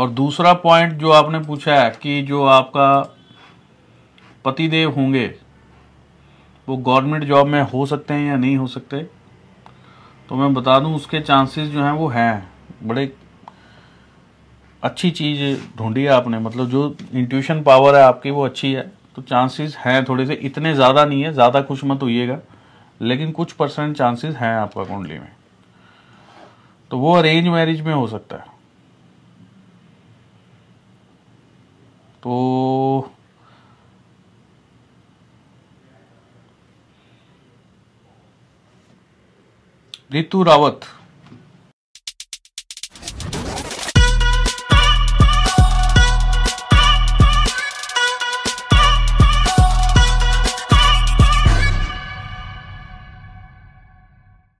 और दूसरा पॉइंट जो आपने पूछा है कि जो आपका पतिदेव होंगे, वो गवर्नमेंट जॉब में हो सकते हैं या नहीं हो सकते तो मैं बता दूँ उसके चांसेस जो हैं वो हैं। बड़े अच्छी चीज़ ढूंढी है आपने मतलब जो इंट्यूशन पावर है आपकी वो अच्छी है तो चांसेस हैं थोड़े से। इतने ज़्यादा नहीं है, ज़्यादा खुश मत होइएगा, लेकिन कुछ परसेंट चांसेस हैं आपका कुंडली में। तो वो अरेंज मैरिज में हो सकता है। तो रितु रावत।